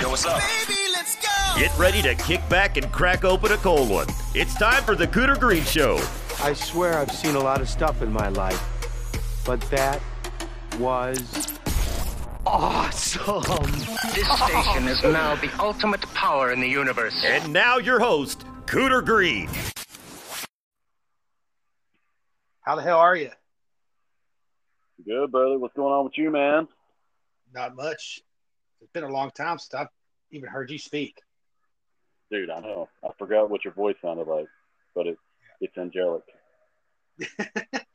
Yo, what's up? Get ready to kick back and crack open a cold one. It's time for the Cooter Greene Show. I swear I've seen a lot of stuff in my life, but that was awesome. This station is now the ultimate power in the universe. And now your host, Cooter Greene. How the hell are you? Good, brother. What's going on with you, man? Not much. It's been a long time since I've even heard you speak. Dude, I know. I forgot what your voice sounded like, but it, it's angelic.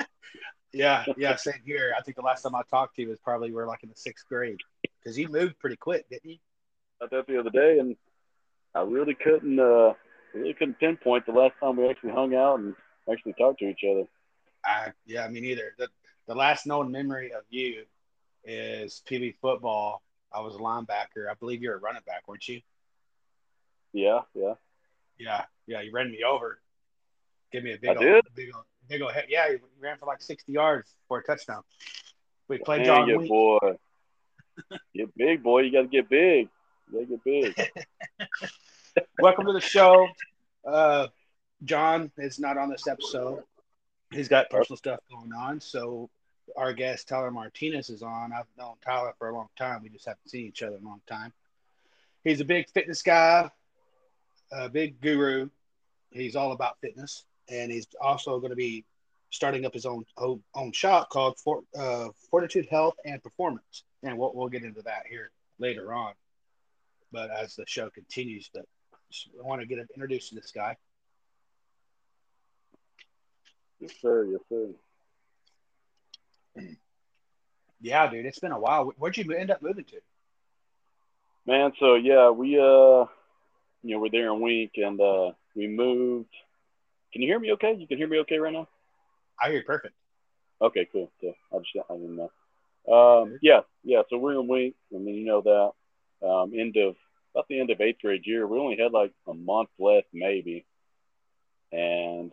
Yeah, yeah, same here. I think the last time I talked to you was probably we are like in the sixth grade because you moved pretty quick, didn't you? I that the other day, and I really couldn't, uh, really couldn't pinpoint the last time we actually hung out and actually talked to each other. I, yeah, me neither. The, the last known memory of you is pee-wee football. I was a linebacker. I believe you're a running back, weren't you? Yeah, yeah. Yeah, yeah. You ran me over. Give me a big, I old, did? big, old, big old head. Yeah, you ran for like 60 yards for a touchdown. We played Dang John it, boy. get big, boy. You got to get big. You got to get big. Welcome to the show. Uh, John is not on this episode. He's got personal stuff going on. So our guest Tyler Martinez is on. I've known Tyler for a long time. We just haven't seen each other in a long time. He's a big fitness guy, a big guru. He's all about fitness, and he's also going to be starting up his own own, shop called uh, Fortitude Health and Performance, and we'll, we'll get into that here later on. But as the show continues, but I want to get introduced to this guy. yes, sir. Yes, sir. Yeah, dude, it's been a while. Where'd you end up moving to? Man, so yeah, we uh you know, we're there in Wink and uh we moved. Can you hear me okay? You can hear me okay right now? I hear you perfect. Okay, cool. So I just I didn't know. Um yeah, yeah, so we're in Wink, I mean you know that. Um end of about the end of eighth grade year. We only had like a month left maybe. And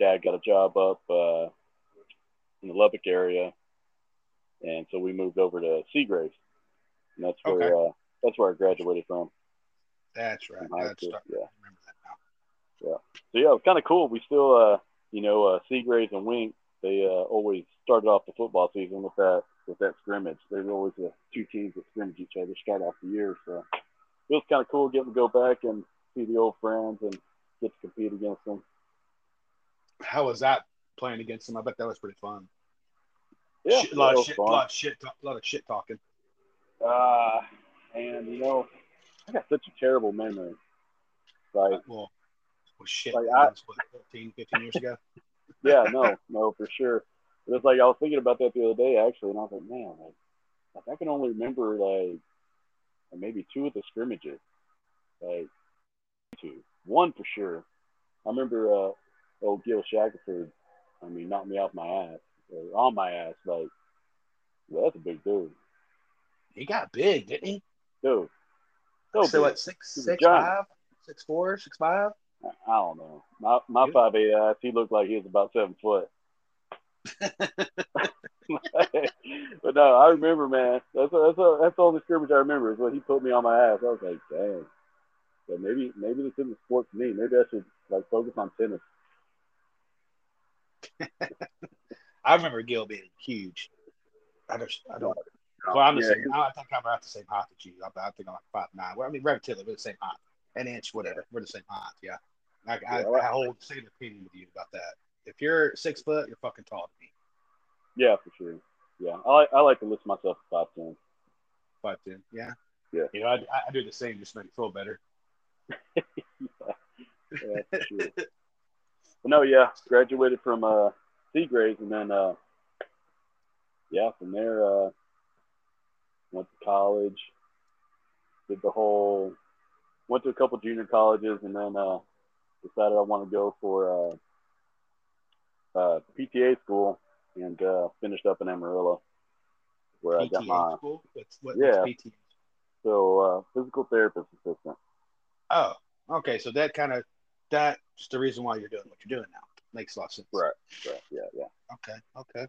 dad got a job up uh in the Lubbock area. And so we moved over to Seagraves. And that's where Okay. uh that's where I graduated from. That's right. That's yeah. that now. So yeah, it was kind of cool. We still, uh, you know, uh, Seagraves and Wink, they uh, always started off the football season with that with that scrimmage. They were always the two teams that scrimmage each other start off the year. So it was kind of cool getting to go back and see the old friends and get to compete against them. How was that playing against them? I bet that was pretty fun. Yeah, Shit- a lot of shit, fun. lot of shit, talk, a lot of shit talking. Uh, and you know, I got such a terrible memory. Like, Well, well shit. Like, I- was, what, 15, 15 years ago. yeah, no, no, for sure. But it's like I was thinking about that the other day actually, and I was like, man, like, like I can only remember like maybe two of the scrimmages, like two, one for sure. I remember uh, old Gil Shackelford. I mean, knocked me off my ass, or on my ass. Like, well, that's a big dude, He got big, didn't he? dude. So, So big. what? Six, He's a six, giant. five, six, four, six, five. I I don't know. My my Dude. five eight ass, he looked like he was about seven foot. but no, I remember, man. That's a, that's a, that's the only scrimmage I remember is when he put me on my ass. I was like, dang. So maybe maybe this isn't sport for me. Maybe I should like focus on tennis. I remember Gil being huge. I just, I don't. Well, I'm the Yeah, same. I think I'm about the same height as you. I, I think I'm like five nine. Well, I mean, relatively, we're the same height. An inch, whatever. We're the same height. Yeah. I, I, Yeah, I- I hold the same opinion with you about that. If you're six foot, you're fucking tall to me. Yeah, for sure. Yeah, I like I like to list myself at five ten. Five ten. Yeah. Yeah. You know, I, I do the same just to make it feel better. Yeah, for sure. No, yeah, graduated from uh, Seagraves, and then uh, yeah, from there uh, went to college, did the whole, went to a couple junior colleges, and then uh, decided I want to go for uh, uh, PTA school, and uh, finished up in Amarillo, where I got my school. What's, what, Yeah. what's PTA? so uh, physical therapist assistant. Oh, okay. So that kind of that's the reason why you're doing what you're doing now. Makes a lot of sense. Right. Right. Yeah. Yeah. Okay. Okay.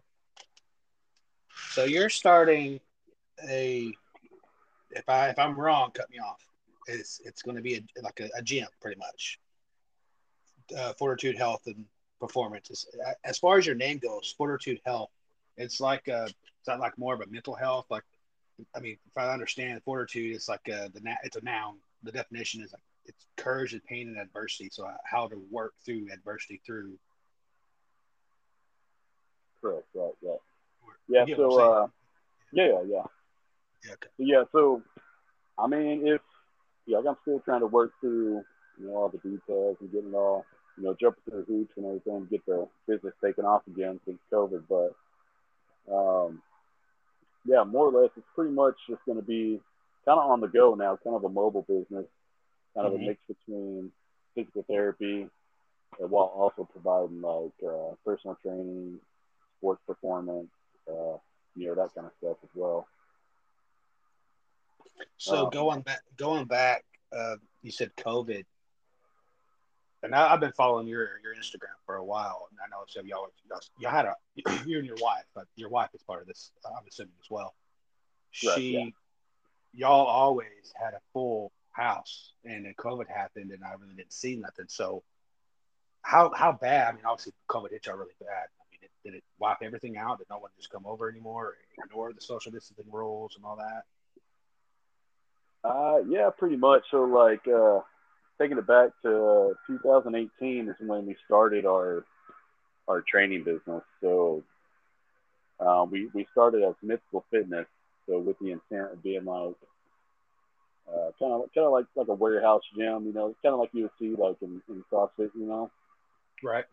So you're starting a if I if I'm wrong, cut me off. It's it's going to be a, like a, a gym, pretty much. Uh, Fortitude Health and Performance. Is, as far as your name goes, Fortitude Health. It's like a, it's not like more of a mental health. Like, I mean, if I understand Fortitude, it's like a, the it's a noun. The definition is like it's courage and pain and adversity. So uh, how to work through adversity through. Correct. Right. Yeah. Yeah. So, uh, yeah, yeah, yeah. Okay. So, yeah. So, I mean, if yeah, I'm still trying to work through you know all the details and getting all you know jumping through hoops and everything get the business taken off again since COVID. But um, yeah, more or less, it's pretty much just going to be kind of on the go now, kind of a mobile business, kind of mm-hmm. a mix between physical therapy while also providing like uh, personal training, sports performance, uh, you know that kind of stuff as well. So um, going back, going back, uh, you said COVID, and I, have been following your your Instagram for a while, and I know so y'all y'all had a you and your wife, but your wife is part of this, I'm assuming as well. Right, she, yeah. y'all always had a full house, and then COVID happened, and I really didn't see nothing. So, how how bad? I mean, obviously COVID hit y'all really bad. I mean, it, did it wipe everything out? Did no one just come over anymore, ignore the social distancing rules and all that? Uh, yeah, pretty much. So, like, uh, taking it back to 2018 is when we started our our training business. So, uh, we we started as Mythical Fitness. So, with the intent of being like kind of kind of like like a warehouse gym, you know, kind of like you would see like in, in CrossFit, you know. Right.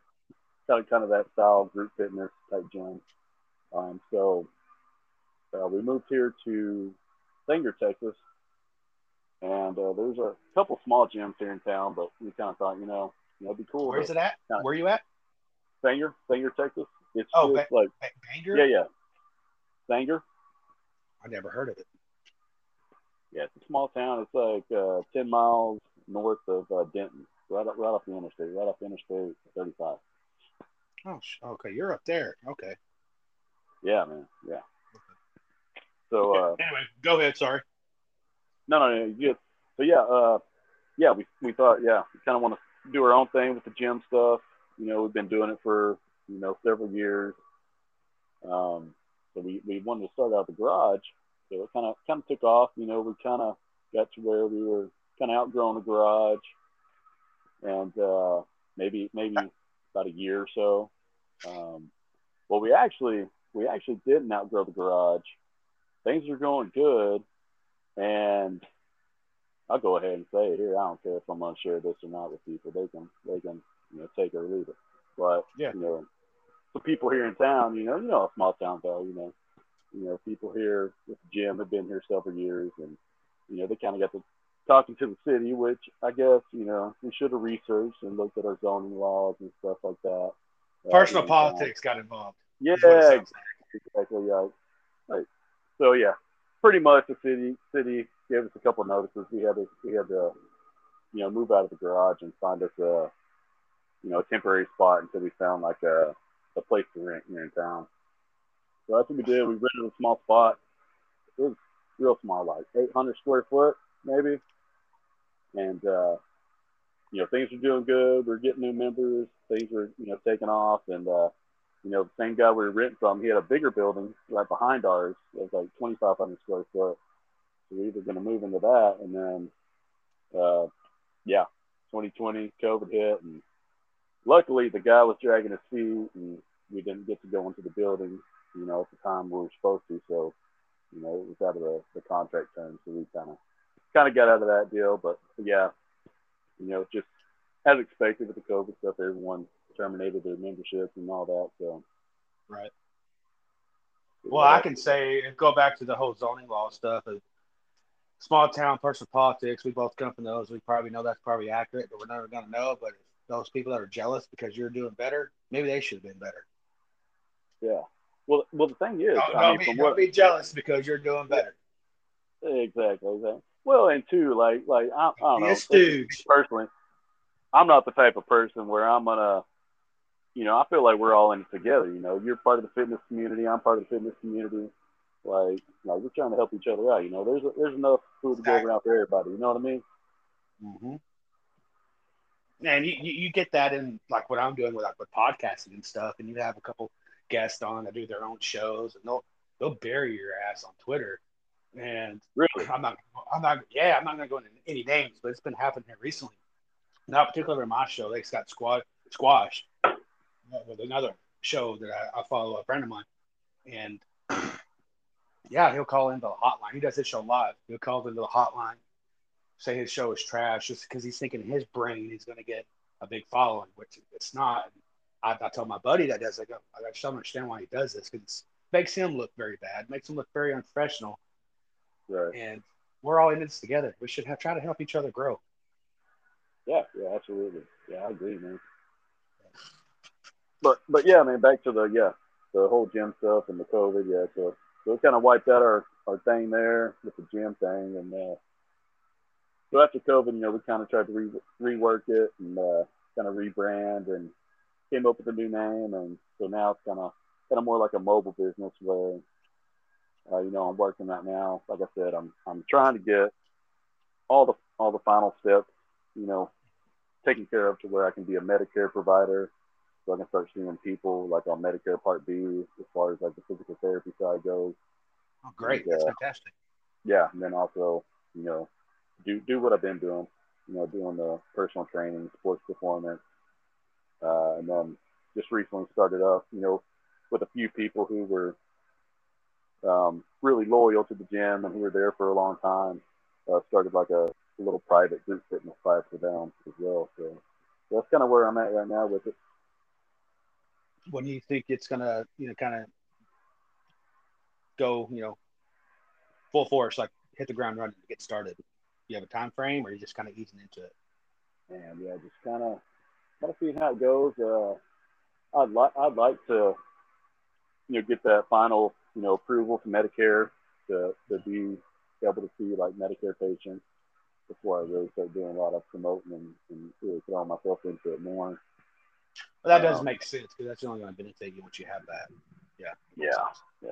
Kind of kind of that style group fitness type gym. Um, so uh, we moved here to Sanger, Texas, and uh, there's a couple small gyms here in town, but we kind of thought, you know, you know, it'd be cool. Where's it at? Kinda, Where are you at? Sanger, Sanger, Texas. It's oh, ba- like Sanger. Yeah, yeah. Sanger. I never heard of it. Yeah, it's a small town. It's like uh, ten miles north of uh, Denton, right up, right off the interstate, right off the interstate 35. Oh, okay, you're up there. Okay. Yeah, man. Yeah. So uh, anyway, go ahead. Sorry. No, no, no. You, so yeah, uh, yeah, we we thought, yeah, we kind of want to do our own thing with the gym stuff. You know, we've been doing it for you know several years. Um, so we we wanted to start out the garage, so it kind of kind of took off. You know, we kind of got to where we were kind of outgrowing the garage, and uh, maybe maybe about a year or so. Um, well, we actually we actually didn't outgrow the garage. Things are going good, and I'll go ahead and say it here. I don't care if I'm gonna share this or not with people. They can they can you know take it or leave it. But yeah. you know, the people here in town, you know, you know, a small town though, you know, you know, people here with the gym have been here several years, and you know, they kind of got to talking to the city, which I guess you know we should have researched and looked at our zoning laws and stuff like that. Personal uh, politics got involved. Yeah, exactly. exactly. Yeah. Right. So yeah, pretty much the city city gave us a couple notices. We had to we had to you know move out of the garage and find us a you know a temporary spot until we found like a a place to rent here in town. So that's what we did. We rented a small spot. It was real small, like 800 square foot, maybe. And, uh, you know, things were doing good. We are getting new members. Things were, you know, taking off. And, uh, you know, the same guy we were renting from, he had a bigger building right behind ours. It was like 2,500 square foot. So we were going to move into that. And then, uh, yeah, 2020, COVID hit. And luckily, the guy was dragging his feet and we didn't get to go into the building you know, at the time we were supposed to. So, you know, it was out of the, the contract terms. So we kind of kind of got out of that deal. But yeah, you know, just as expected with the COVID stuff, everyone terminated their memberships and all that. So, right. Well, I can say go back to the whole zoning law stuff. Small town personal politics. We both come from those. We probably know that's probably accurate, but we're never going to know. But those people that are jealous because you're doing better, maybe they should have been better. Yeah, well, well, the thing is, don't, I mean, don't, be, don't be jealous because you're doing better. Exactly, exactly. Well, and two, like, like I, I don't know, stooge. personally, I'm not the type of person where I'm gonna, you know, I feel like we're all in it together. You know, you're part of the fitness community. I'm part of the fitness community. Like, like we're trying to help each other out. You know, there's there's enough food to go around for everybody. You know what I mean? Mm-hmm. And you, you, you get that in like what I'm doing with like with podcasting and stuff, and you have a couple guests on that do their own shows, and they'll they'll bury your ass on Twitter. And Really? I'm not, I'm not, yeah, I'm not gonna go into any names, but it's been happening here recently. Not particularly my show, they got squad squashed uh, with another show that I, I follow, a friend of mine, and yeah, he'll call into the hotline. He does his show live. He'll call into the hotline, say his show is trash, just because he's thinking in his brain he's gonna get a big following, which it's not. I, I told my buddy that does. I go, I just don't understand why he does this because it makes him look very bad, makes him look very unprofessional Right. and we're all in this together. We should have try to help each other grow. Yeah, yeah, absolutely. Yeah, I agree, man. But but yeah, I mean, back to the yeah, the whole gym stuff and the COVID, yeah. So so it kind of wiped out our, our thing there with the gym thing, and uh, so after COVID, you know, we kind of tried to re- rework it and uh, kind of rebrand and came up with a new name, and so now it's kind of kind of more like a mobile business where. Uh, you know, I'm working right now. Like I said, I'm I'm trying to get all the all the final steps, you know, taken care of to where I can be a Medicare provider, so I can start seeing people like on Medicare Part B as far as like the physical therapy side goes. Oh, great! That's fantastic. Yeah, and then also, you know, do do what I've been doing, you know, doing the personal training, sports performance, uh, and then just recently started up, you know, with a few people who were um, really loyal to the gym and who were there for a long time. Uh, started like a, little private group fitness class for them as well. So, that's kind of where I'm at right now with it. When do you think it's gonna, you know, kind of go, you know, full force, like hit the ground running to get started? You have a time frame, or you just kind of easing into it? and yeah, just kind of kind of seeing how it goes. Uh, I'd like I'd like to you know get that final you know approval from Medicare to to be able to see like Medicare patients before I really start doing a lot of promoting and, and really throwing myself into it more. Well, that does Um, make sense because that's only going to benefit you once you have that. Yeah. Yeah, yeah,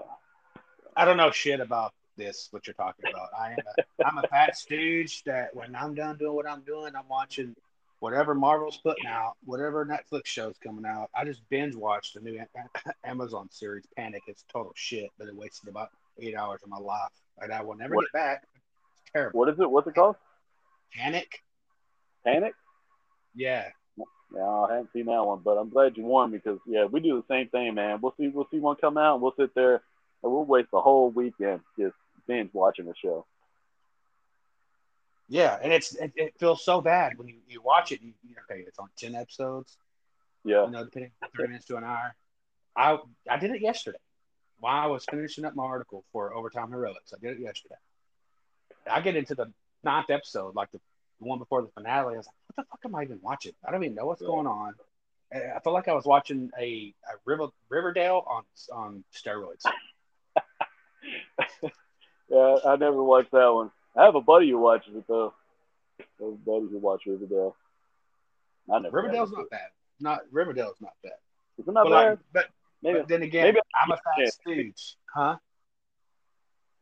I don't know shit about this. What you're talking about? I am. A, I'm a fat stooge that when I'm done doing what I'm doing, I'm watching whatever Marvel's putting out, whatever Netflix show's coming out. I just binge watched the new Amazon series Panic. It's total shit, but it wasted about eight hours of my life, and I will never What- get back. It's terrible. What is it? What's it called? Panic? Panic? Yeah. Yeah, I haven't seen that one, but I'm glad you warned me because yeah, we do the same thing, man. We'll see, we'll see one come out, and we'll sit there and we'll waste the whole weekend just binge watching the show. Yeah, and it's it, it feels so bad when you, you watch it. You, you- okay, it's on ten episodes. Yeah, you know, depending thirty minutes to an hour. I I did it yesterday while I was finishing up my article for Overtime Heroics. I did it yesterday. I get into the ninth episode, like the, the one before the finale. I was like, "What the fuck am I even watching? I don't even know what's Yeah. going on." I felt like I was watching a, a River, Riverdale on on steroids. yeah. I never watched that one. I have a buddy who watches it though. I have a buddy who watches Riverdale. I never. Riverdale's not bad. Not Riverdale's not bad. Is it not But, bad? like, but, maybe. but then again, maybe I'm a fat stooge, huh?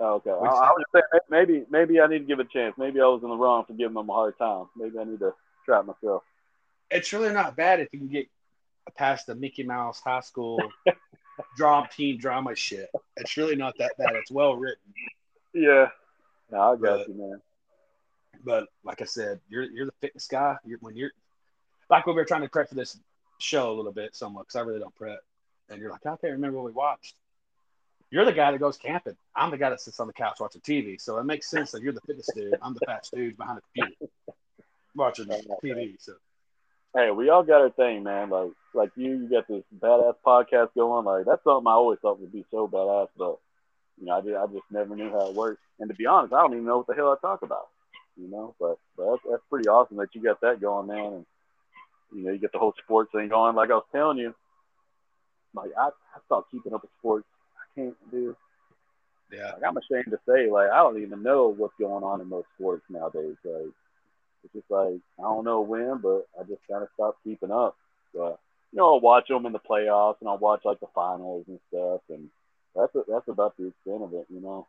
Oh, okay. I, I was saying, maybe maybe I need to give it a chance. Maybe I was in the wrong for giving them a hard time. Maybe I need to try it myself. it's really not bad if you can get past the Mickey Mouse high school drama teen drama shit. It's really not that bad. It's well written, Yeah. No, I got But- you, man. but like I said, you're you're the fitness guy. You're, when you're like when we were trying to prep for this show a little bit, somewhat because I really don't prep, and you're like, I can't remember what we watched. You're the guy that goes camping. I'm the guy that sits on the couch watching TV. So it makes sense that you're the fitness dude. I'm the fat dude behind the computer watching TV. So Hey, we all got our thing, man. Like like you, you got this badass podcast going. Like that's something I always thought would be so badass, but you know, I just, I just never knew how it worked. And to be honest, I don't even know what the hell I talk about. You know, but but that's, that's pretty awesome that you got that going, man. And you know, you get the whole sports thing going. Like I was telling you, like I, I stopped keeping up with sports. I can't do. yeah, Like I'm ashamed to say, like I don't even know what's going on in most sports nowadays. Like it's just like I don't know when, but I just kind of stopped keeping up. But you know, I'll watch them in the playoffs, and I'll watch like the finals and stuff, and that's a, that's about the extent of it, you know.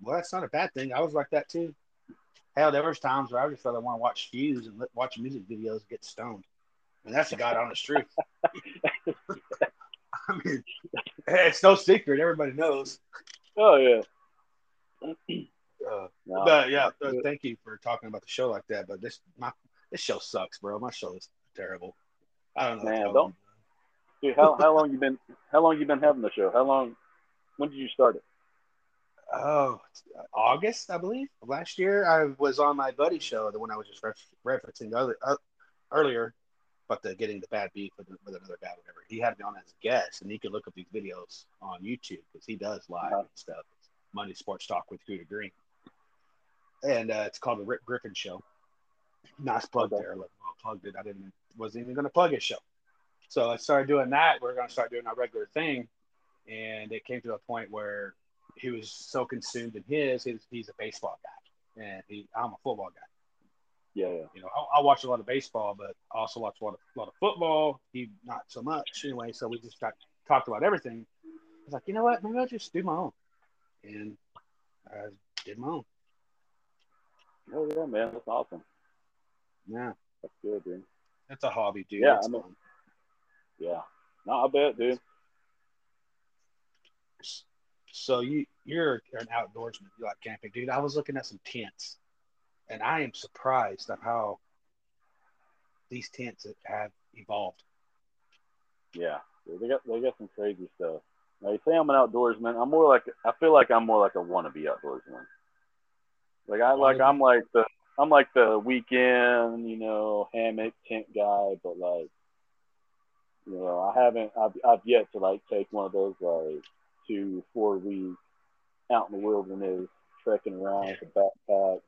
Well, that's not a bad thing. I was like that too. Hell, there was times where I just felt I want to watch Fuse and watch music videos and get stoned. And that's the god honest truth. I mean, it's no secret. Everybody knows. Oh yeah. Uh, No, but yeah, uh, thank you for talking about the show like that. But this my this show sucks, bro. My show is terrible. I don't know. Man, don't- dude, how how long you been how long you been having the show? How long? When did you start it? Oh, August, I believe. Last year, I was on my buddy show, the one I was just ref- referencing earlier, uh, earlier, but the getting the bad beef with, with another guy, whatever. He had me on as a guest, and you can look up these videos on YouTube because he does live Uh-huh. and stuff. It's Monday Sports Talk with Cooter Greene, and uh, it's called the Rick Griffin Show. Nice plug Okay. there. Look, well, plugged it. I didn't wasn't even going to plug his show, so I started doing that. We're going to start doing our regular thing, and it came to a point where he was so consumed in his, he's, he's a baseball guy, and he, I'm a football guy. Yeah, yeah. You know, I, I watch a lot of baseball, but I also watch a lot of, a lot of football. He not so much anyway. So we just got talked about everything. I was like, you know what? Maybe I'll just do my own, and I did my own. Oh yeah, man, that's awesome. Yeah, That's good, dude. it's a hobby, dude. Yeah, I mean-. Yeah. No, I bet, dude. So you you're an outdoorsman. You like camping, dude. I was looking at some tents, and I am surprised at how these tents have evolved. Yeah, dude, they got they got some crazy stuff. Now you say I'm an outdoorsman. I'm more like I feel like I'm more like a wannabe outdoorsman. Like I like I'm like the I'm like the weekend, you know, hammock tent guy, but like, you know, I haven't I've I've yet to like take one of those like two four week out in the wilderness trekking around with a backpack,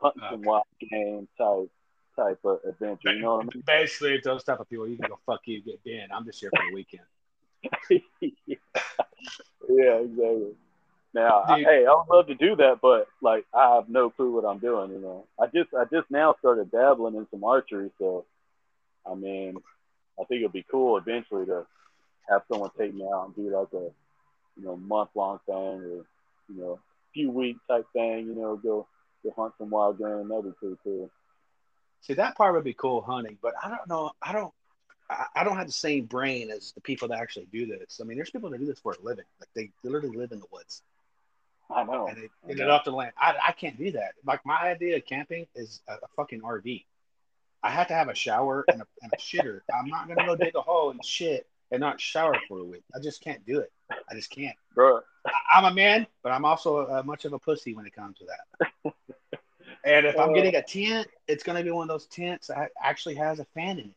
hunting some wild game type type of adventure. You know what I mean? Basically, it's those type of people. You can go fuck you, get Ben. I'm just here for the weekend. yeah, exactly. Now, I, hey, I would love to do that, but like I have no clue what I'm doing. You know, I just I just now started dabbling in some archery, so I mean, I think it'd be cool eventually to have someone take me out and do like a you know month long thing or you know few week type thing. You know, go go hunt some wild game. That'd be pretty cool. See, that part would be cool hunting, but I don't know. I don't. I, I don't have the same brain as the people that actually do this. I mean, there's people that do this for a living. Like they literally live in the woods I know. and they I get know. off the land. I, I can't do that. Like my idea of camping is a, a fucking RV. I have to have a shower and a, and a shitter. I'm not gonna go dig a hole and shit and not shower for a week. I just can't do it. I just can't. Bro, I, I'm a man, but I'm also uh, much of a pussy when it comes to that. and if I'm Uh, getting a tent, it's gonna be one of those tents that actually has a fan in it.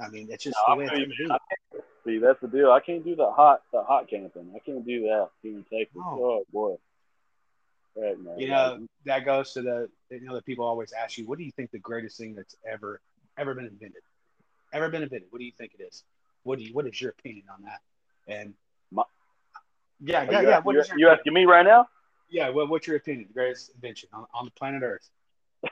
I mean, it's just No, the way it's gonna be. See, that's the deal. I can't do the hot, the hot camping. I can't do that here in Texas. No. Oh boy. Right. You know, that goes to the you know that people always ask you, what do you think the greatest thing that's ever ever been invented? Ever been invented? What do you think it is? What do you what is your opinion on that? And My- yeah, yeah, you, yeah. What you, you asking me right now? yeah? What, what's your opinion? The greatest invention on, on the planet Earth?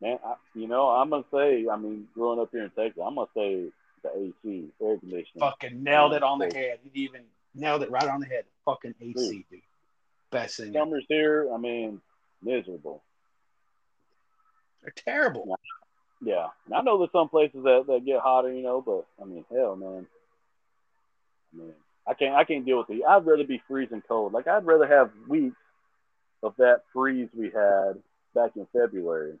Man, I, you know, I'm gonna say. I mean, growing up here in Texas, I'm gonna say the AC, air conditioning. Fucking nailed it on the head. You even nailed it right on the head. Fucking AC, dude. Best thing. Summers here, I mean, miserable. They're terrible. Yeah, and I know there's some places that, that get hotter, you know, but I mean, hell, man. I mean, I can't I can't deal with the. I'd rather be freezing cold. Like I'd rather have weeks of that freeze we had back in February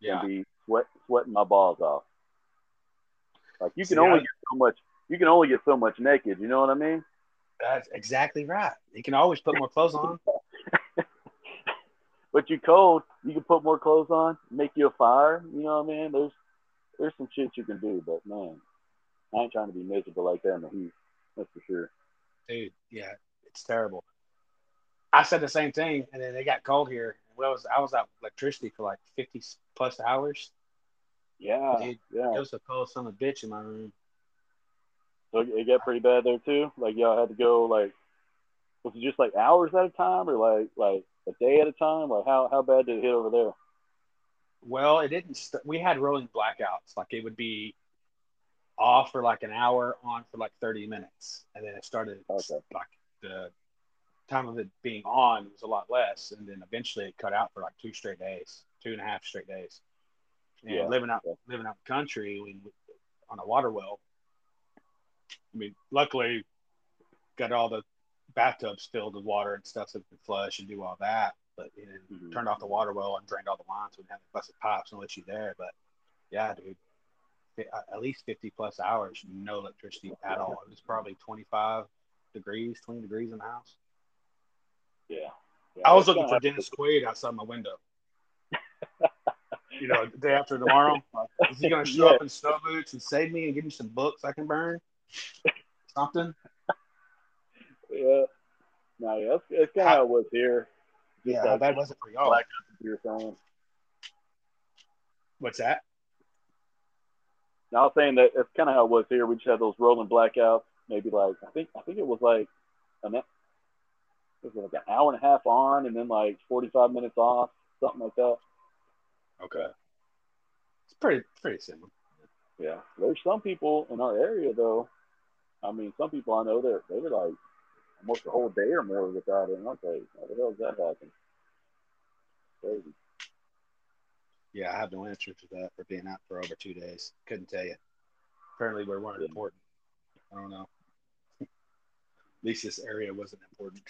Yeah. than be sweat sweating my balls off. Like you can See, only I- get so much. You can only get so much naked. You know what I mean? That's exactly right. You can always put more clothes on. But you're cold, you can put more clothes on, make you a fire. You know what I mean? There's there's some shit you can do, but man, I ain't trying to be miserable like that in the heat. That's for sure. dude. Yeah, it's terrible. I said the same thing, and then it got cold here. Well, I was I was out electricity for like fifty plus hours. Yeah, Dude, It was a cold son of a bitch in my room. So it got pretty bad there too. Like y'all had to go like, was it just like hours at a time, or like like a day at a time? Like how how bad did it hit over there? Well, it didn't. St- we had rolling blackouts. Like it would be off for like an hour, on for like 30 minutes. And then it started Okay. like the time of it being on was a lot less. And then eventually it cut out for like two straight days, two and a half straight days. And Yeah, living out yeah. living out the country we, on a water well. I mean, luckily got all the bathtubs filled with water and stuff so we could flush and do all that. But you know, Mhm. turned off the water well and drained all the lines. We didn't have to busted pipes, no you there. But yeah, dude, at least 50 plus hours, no electricity at all. It was probably 25 degrees, 20 degrees in the house. Yeah. yeah I was looking for Dennis Quaid outside my window. you know, the day after tomorrow, like, is he going to show Yeah. up in snow boots and save me and give me some books I can burn? Something? Yeah. No, yeah, that's, that's kind of how it was here. Just Yeah, how like bad was it for y'all? Black were. What's that? No, I was saying that that's kind of how it was here. We just had those rolling blackouts. Maybe like I think I think it was like an it was like an hour and a half on, and then like forty five minutes off, something like that. Okay. It's pretty pretty similar. Yeah. There's some people in our area though. I mean, some people I know that they were like almost a whole day or more without it. And I was like, how the hell does that happen? Crazy. Yeah, I have no answer to that for being out for over two days. Couldn't tell you. Apparently, we weren't Yeah. important. I don't know. At least this area wasn't important.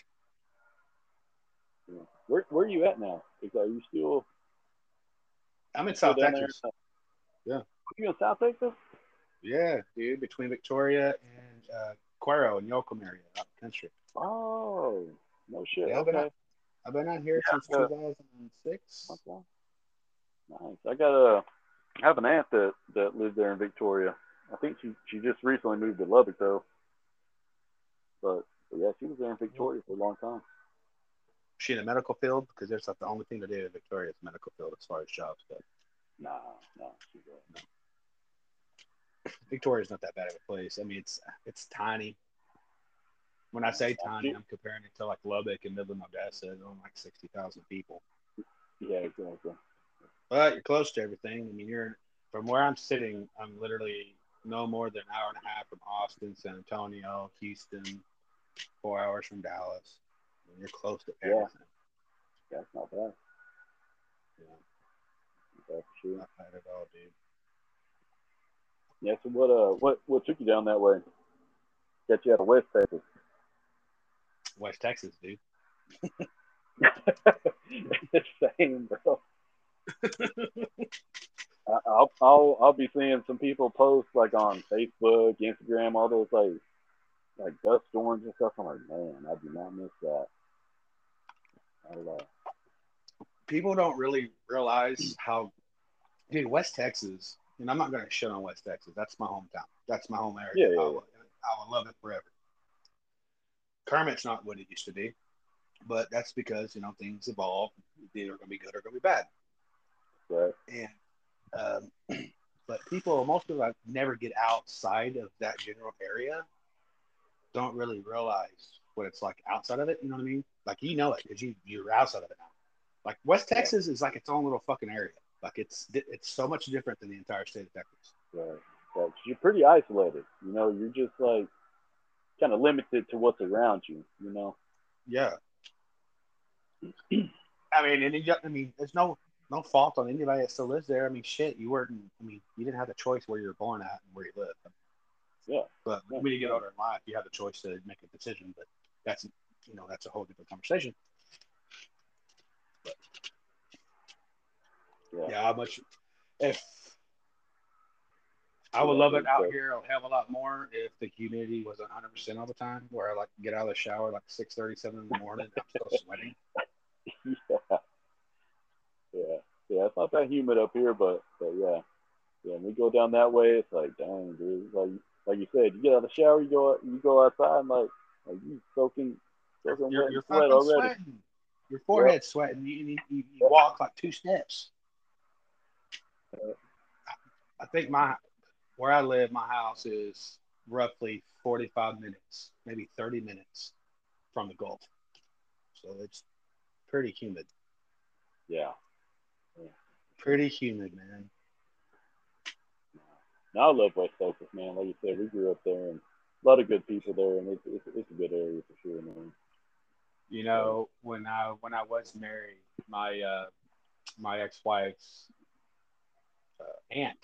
Yeah. Where where are you at now? Is are you still I'm in still South there? Texas. Yeah. Are you in South Texas? Yeah, dude, between Victoria and uh, Cuero and Yoakum area, out the country. Oh, no shit. Yeah, I've been okay. out- I've been out here Yeah, since yeah. 2006. Okay. Nice. I got a I have an aunt that that lived there in Victoria. I think she she just recently moved to Lubbock though. But, but yeah, she was there in Victoria for a long time. She in the medical field because there's like the only thing to do in Victoria is medical field as far as jobs go. Nah, no, she's uh, Victoria's not that bad of a place. I mean, it's it's tiny. When I say tiny, I'm comparing it to like Lubbock and Midland, Odessa. Only like sixty thousand people. yeah, exactly. But you're close to everything. I mean, you're from where I'm sitting. I'm literally no more than an hour and a half from Austin, San Antonio, Houston, four hours from Dallas. I mean, you're close to everything. Yeah. That's not bad. Yeah, That's sure. not bad at all, dude. Yeah, so what uh what what took you down that way? Got you out of West Texas. West Texas, dude. The Same, bro. I- I'll I'll I'll be seeing some people post like on Facebook, Instagram, all those like like dust storms and stuff. I'm like, man, I do not miss that. I love. people don't really realize how, dude, West Texas, and I'm not going to shit on West Texas. That's my hometown. That's my home area. Yeah, yeah, I, will, I will love it forever. Kermit's not what it used to be, but that's because, you know, things evolve. They're going to be good or going to be bad. Right. And, um, but people, most of us never get outside of that general area, don't really realize what it's like outside of it. You know what I mean? Like, you know it because you, you're outside of it now. Like West Texas is like its own little fucking area. Like it's it's so much different than the entire state of Texas. Right. Right. you're pretty isolated. You know, you're just like kind of limited to what's around you. You know. Yeah. I mean, and you, I mean, there's no no fault on anybody that still lives there. I mean, shit, you weren't. I mean, you didn't have the choice where you were born at and where you live. Yeah. But Yeah. when you get older in life, you have the choice to make a decision. But that's you know that's a whole different conversation. Yeah. Yeah, how much if I would love it out here a hell of a lot more if the humidity was 100 percent all the time, where I like get out of the shower like 6 7 in the morning, I'm still sweating. yeah. Yeah. Yeah. It's not that humid up here, but but yeah. Yeah. When we go down that way, it's like, dang, dude. Like like you said, you get out of the shower, you go you go outside, and like like you soaking soaking You're, wet you're sweat already. sweating. Your forehead's sweating. You, you, you, you walk like two steps. I think my where I live, my house is roughly 45 minutes, maybe 30 minutes from the Gulf. So it's pretty humid. Yeah. yeah. Pretty humid, man. Now I love West Texas, man. Like you said, we grew up there, and a lot of good people there, and it's it's, it's a good area for sure, man. You know, when I when I was married, my uh, my ex-wife's uh, aunt,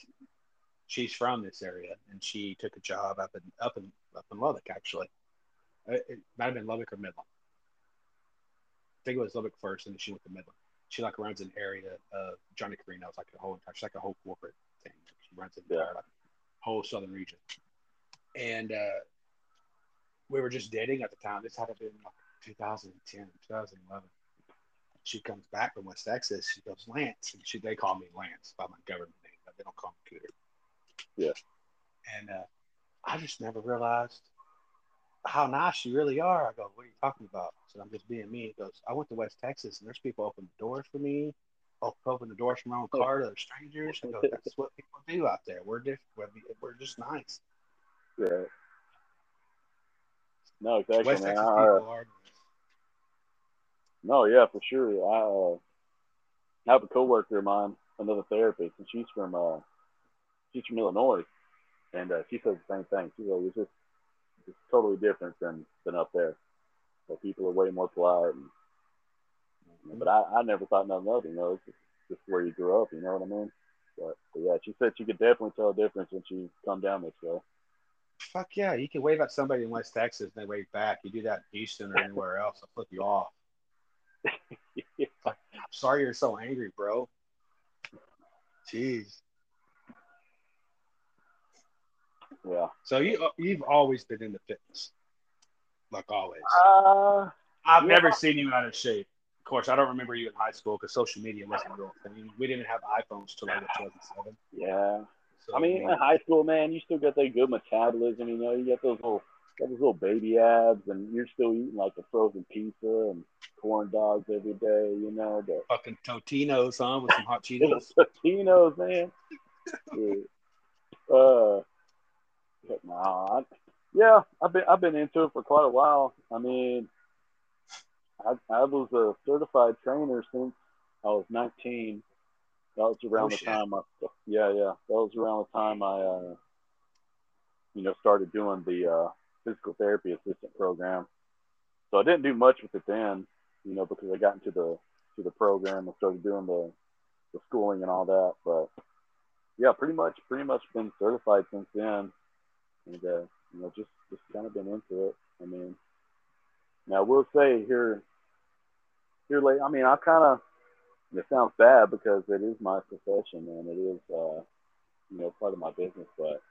she's from this area, and she took a job up in up in up in Lubbock actually. It, it might have been Lubbock or Midland. I think it was Lubbock first, and then she went to Midland. She like runs an area of Johnny Carino's like a whole entire, she's like a whole corporate thing. She runs an entire Yeah. like, whole southern region. And uh, we were just dating at the time. This had to been like 2010, 2011. She comes back from West Texas. She goes, Lance. And she, they call me Lance by my government name, but they don't call me Yeah. And uh, I just never realized how nice you really are. I go, what are you talking about? So I'm just being me. He goes, I went to West Texas and there's people open the doors for me. Op- Open the doors from my own car to other strangers. I go, that's what people do out there. We're different. We're, just nice. Yeah. No, exactly, West man. Texas I, uh, people are. No, yeah, for sure. I uh, have a coworker of mine, another therapist, and she's from uh, she's from Illinois, and uh, she says the same thing. She's like, it's just it's totally different than than up there. So people are way more polite, and, but I, I never thought nothing of it. You know, it's just, just where you grew up. You know what I mean? But, but yeah, she said she could definitely tell a difference when she come down this way. Fuck yeah, you can wave at somebody in West Texas and they wave back. You do that in Houston or anywhere else, I'll flip you off. I'm sorry you're so angry, bro. Jeez. Yeah. So you you've always been into fitness, like always. Uh, I've yeah. never seen you out of shape. Of course, I don't remember you in high school because social media wasn't a real thing. We didn't have iPhones till like 2007. yeah. So, I mean, in high school, man, you still got that good metabolism. You know, you got those little, got those little baby abs, and you're still eating like a frozen pizza and corn dogs every day. You know, the fucking Totinos, huh, with some hot Cheetos. Totinos, man. Yeah. Uh, but nah, I, yeah, I've been I've been into it for quite a while. I mean, I I was a certified trainer since I was 19. That was around Oh, the shit. time I, yeah, yeah, that was around the time I, uh, you know, started doing the uh, physical therapy assistant program. So I didn't do much with it then, you know, because I got into the to the program and started doing the the schooling and all that. But yeah, pretty much, pretty much been certified since then, and uh, you know, just just kind of been into it. I mean, now we'll say here, here late. I mean, I kind of. It sounds bad because it is my profession and it is, uh, you know, part of my business. But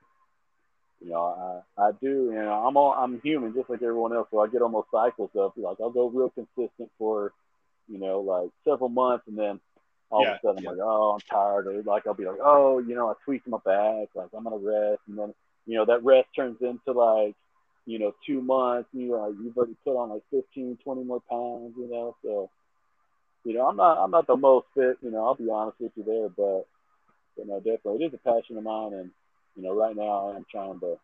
you know, I, I do, you know, I'm all, I'm human just like everyone else. So I get almost cycles of like I'll go real consistent for, you know, like several months, and then all Yeah, of a sudden yeah. I'm like, oh, I'm tired, or like I'll be like, oh, you know, I tweaked my back, like I'm gonna rest, and then you know that rest turns into like, you know, two months, and you like you've already put on like 15, 20 more pounds, you know, so. You know, I'm not I'm not the most fit, you know, I'll be honest with you there, but you know, definitely it is a passion of mine and you know, right now I'm trying to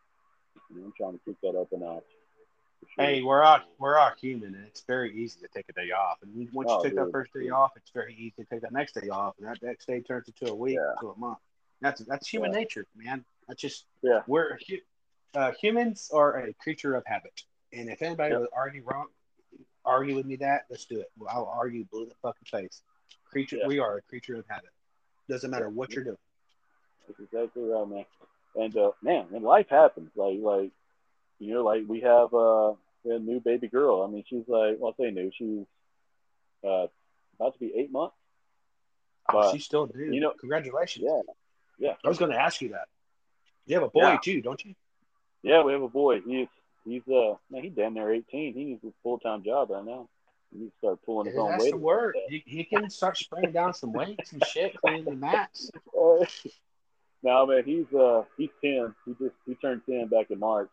you know, I'm trying to keep that up a notch. sure. Hey, we're all we're all human, and it's very easy to take a day off. And once you Oh, take that first day dude. off, it's very easy to take that next day off, and that next day turns into a week, Yeah. to a month. That's that's human Yeah. nature, man. That's just Yeah. We're uh, humans are a creature of habit, and if anybody Yep. would argue wrong, argue with me that let's do it. Well, I'll argue blue in the fucking face. Creature, Yeah. we are a creature of habit. Doesn't matter what you're doing. That's exactly right, man. And uh, man, and life happens. Like like you know, like we have uh a new baby girl. I mean, she's like well, I say new. She's uh about to be eight months. Oh, she's still new. you know- congratulations. Yeah, yeah, I was going to ask you that. You have a boy Yeah. too, don't you? yeah. We have a boy. He's he's uh man, he's damn near eighteen. He needs a full time job right now. He needs to start pulling his own That's weight. the word. He, he can start spraying down some weights and shit, cleaning the mats. No, man, he's uh he's ten. He just he turned ten back in March.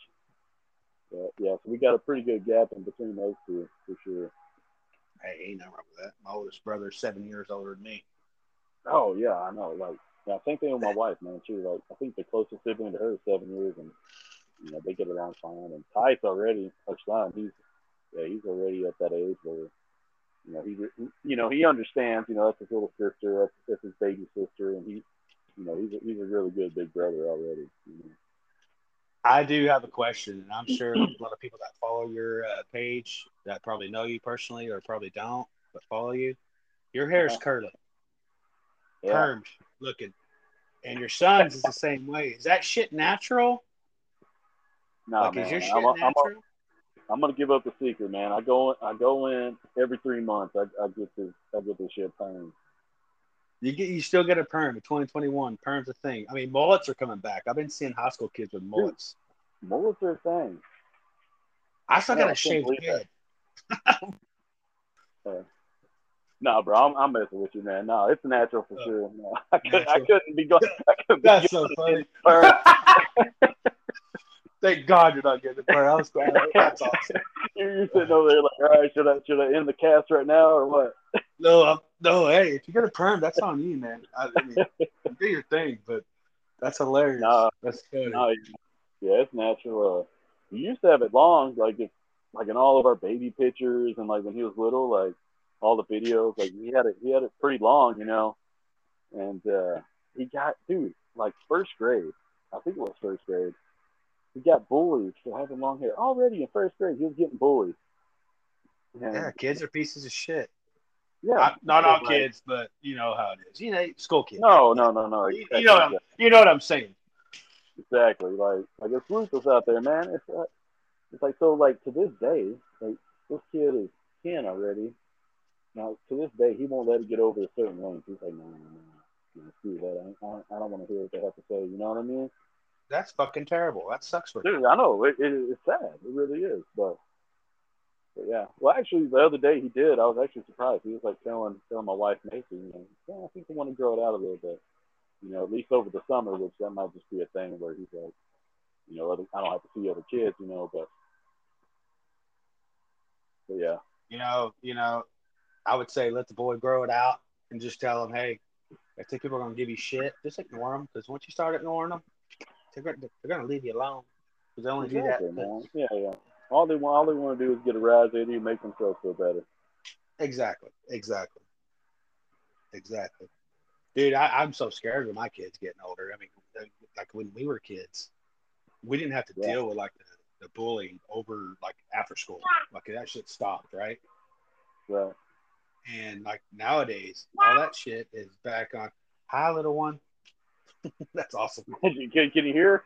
But, yeah, so we got a pretty good gap in between those two for sure. Hey, ain't nothing wrong with that. My oldest brother's seven years older than me. Oh yeah, I know. Like, yeah, same thing with my wife, man. She like, I think the closest sibling to her is seven years, and you know they get along fine. And Ty's already son. He's yeah, he's already at that age where you know he you know he understands. You know that's his little sister. That's, that's his baby sister, and he you know, he's a, he's a really good big brother already. You know? I do have a question, and I'm sure a lot of people that follow your uh, page that probably know you personally or probably don't, but follow you. Your hair's Yeah. curly, Yeah. permed looking, and your son's is the same way. Is that shit natural? No, like, man. is your shit I'm, a- I'm, a- natural? I'm gonna give up the secret, man. I go I go in every three months. I, I get this I get this shit turned. You get, you still get a perm in 2021. Perm's a thing. I mean, mullets are coming back. I've been seeing high school kids with mullets. Mullets are a thing. I still I got a shaved head. No, bro, I'm, I'm messing with you, man. No, it's natural for Uh, sure. No, I, couldn't, I couldn't be going. I couldn't be That's so funny. Thank God you're not getting the perm. I was glad. That's awesome. You're you're sitting over there like, all right, should I should I end the cast right now or what? No, I'm, no, hey, if you get a perm, that's on you, man. I, I mean, do your thing, but that's hilarious. No, that's funny. no, yeah, it's natural. Uh, we used to have it long, like if, like in all of our baby pictures and like when he was little, like all the videos, like he had it, he had it pretty long, you know. And uh, he got, dude, like first grade, I think it was first grade. He got bullied for having long hair already in first grade. He was getting bullied. And, yeah, kids are pieces of shit. Yeah, Not, not all kids, but you know how it is. You know, school kids. No, no, no, no. You, you know what I'm, you know what I'm saying. Exactly. Like like it's ruthless out there, man. It's uh, it's like so like to this day, like this kid is ten already. Now to this day, he won't let it get over a certain length. He's like, no, no, no, no screw that. I, I, I don't want to hear what they have to say. You know what I mean? That's fucking terrible. That sucks for. Dude, I know it, it, it's sad. It really is. But but yeah. Well, actually, the other day he did. I was actually surprised. He was like telling telling my wife Macy, you know, yeah, I think I want to grow it out a little bit. You know, at least over the summer, which that might just be a thing where he's like, you know, other, I don't have to see other kids, you know, but but yeah, You know, you know, I would say let the boy grow it out and just tell him, hey, if think people are gonna give you shit, just ignore them because once you start ignoring them, they're gonna, they're gonna leave you alone because they only do that. Yeah, yeah. All they want, all they want to do is get a rise out of you, make themselves feel better. Exactly. Exactly. Exactly. Dude, I, I'm so scared of my kids getting older. I mean, uh, like when we were kids, we didn't have to Yeah. deal with like the, the bullying over like after school. Like that shit stopped, right? Right. And like nowadays, all that shit is back on. Hi, little one. that's awesome. Can, you- can, can you hear?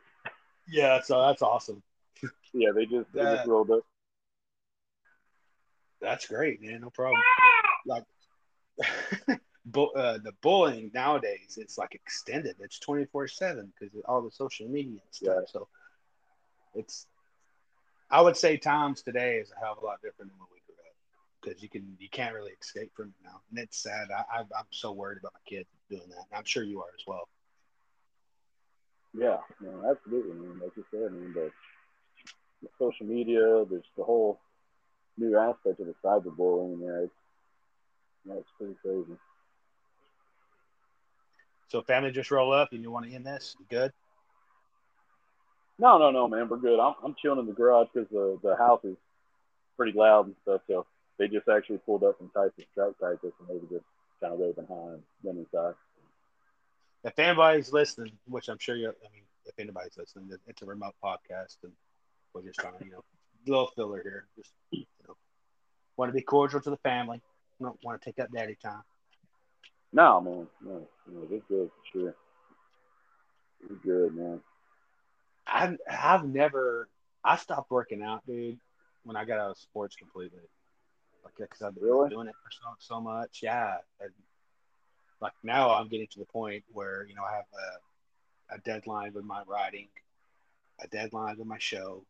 Yeah, so that's awesome. Yeah, they just they just rolled up. That's great, man. No problem. Like, bu- uh, the bullying nowadays, it's like extended. It's twenty four seven because of all the social media and stuff. Right. So, it's. I would say times today is a hell of a lot different than when we grew up because you can you can't really escape from it now, and it's sad. I, I I'm so worried about my kids doing that. And I'm sure you are as well. Yeah, no, absolutely, man. Like you said, man, but social media, there's the whole new aspect of the cyberbullying. Yeah, it's, yeah, it's pretty crazy. So, family, just roll up, and you want to end this? You good? No, no, no, man, we're good. I'm, I'm chilling in the garage because the, the house is pretty loud and stuff. So they just actually pulled up and typed it, trout typed it, and they were just kind of waving hi and went inside. if anybody's listening, which I'm sure you, I mean, if anybody's listening, it's a remote podcast, and we're just trying to, you know, little filler here. Just, you know, want to be cordial to the family. Don't want to take up daddy time. No, man, no, no, they're good for sure. They're good, man. I've, I've never, I stopped working out, dude, when I got out of sports completely. Like, because I've been Really? doing it for so, so much. Yeah. And, like now I'm getting to the point where, you know, I have a, a deadline with my writing, a deadline with my show,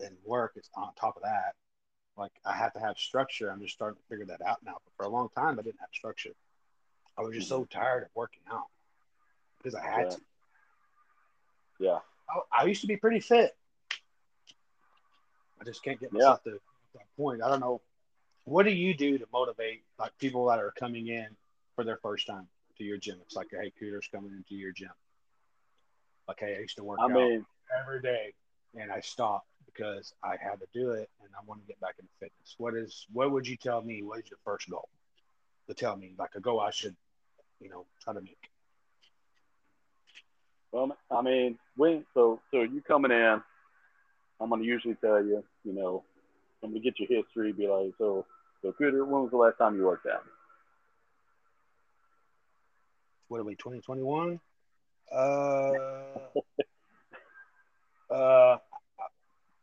and work is on top of that. Like I have to have structure. I'm just starting to figure that out now. But for a long time, I didn't have structure. I was just so mm-hmm. tired of working out because I had Yeah. to. Yeah. I, I used to be pretty fit. I just can't get myself to that point. I don't know. What do you do to motivate like people that are coming in for their first time to your gym? It's like, hey, Cooter's coming into your gym. Like, hey, I used to work I out mean, every day, and I stopped because I had to do it, and I want to get back into fitness. What is? What would you tell me? What is your first goal? To tell me, like a goal I should, you know, try to make. Well, I mean, when so so you coming in, I'm gonna usually tell you, you know, I'm gonna get your history, be like, so so Cooter, when was the last time you worked out? What are we? 2021. Uh, uh,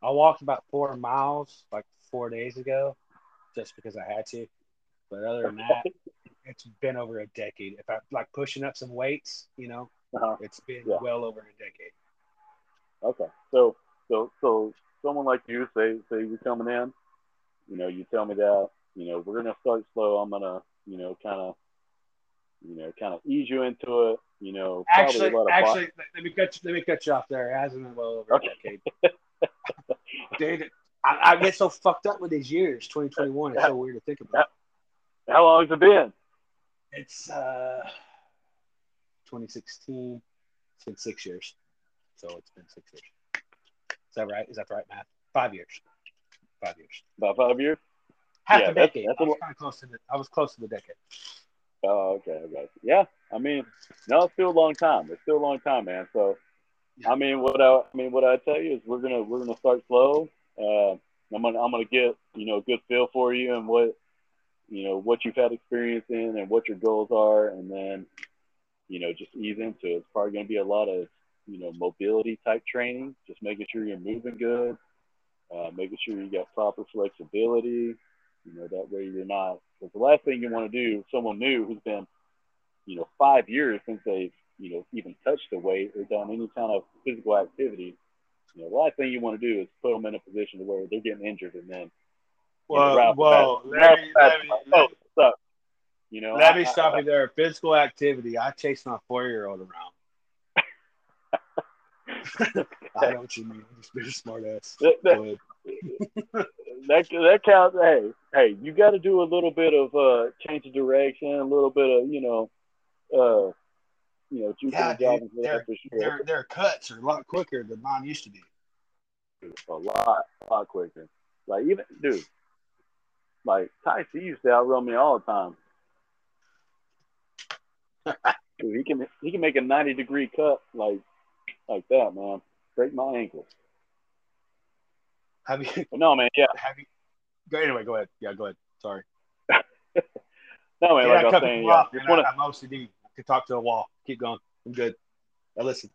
I walked about four miles like four days ago, just because I had to. But other than that, it's been over a decade. If I like pushing up some weights, you know, Uh-huh. it's been Yeah. well over a decade. Okay. So so so someone like you say say you're coming in, you know, you tell me that, you know, we're gonna start slow. I'm gonna, you know, kind of, you know, kind of ease you into it. You know, Actually, a lot of bo- actually, let me cut you, let me cut you off there. It hasn't been well over Okay. a decade. Dude, I, I get so fucked up with these years. 2021. It's so weird to think about. how long has it been? It's uh 2016. It's been six years. So it's been six years. Is that right? Is that the right math? Five years. Five years. About five years. Half Yeah, a decade. that's I a was kind of close to the. I was close to the decade. Oh, okay, okay. Yeah, I mean, no, it's still a long time. It's still a long time, man. So. I mean, what I, I mean, what I tell you is we're gonna we're gonna start slow. Uh, I'm gonna I'm gonna get you know a good feel for you and what you know what you've had experience in and what your goals are, and then you know just ease into it. It's probably gonna be a lot of you know mobility type training, just making sure you're moving good, uh, making sure you got proper flexibility. You know that way you're not. Because the last thing you want to do, someone new who's been, you know, five years since they've, you know, even touched a weight or done any kind of physical activity, you know, the last thing you want to do is put them in a position where they're getting injured and then, you know, right off the well, bat- let me- let me- oh, what's? You know, Let I- me I- stop you there. Physical activity. I chase my four-year-old around. I know what you mean. I'm just being a smart ass. That, that, that that counts. Hey, hey, you got to do a little bit of uh, change of direction, a little bit of you know, uh, you know, juicing Yeah, dude, for sure. their their cuts are a lot quicker than mine used to be. a lot, a lot quicker. Like even dude, like Ty C used to outrun me all the time. dude, he can he can make a ninety degree cut like like that, man. Break my ankle. Have you? No, man, yeah, Have you? Go anyway. Go ahead. Yeah, go ahead. Sorry. no, man. yeah, like I was saying, yeah, off, man. want I, I'm OCD. Can talk to a wall. Keep going. I'm good. I listen.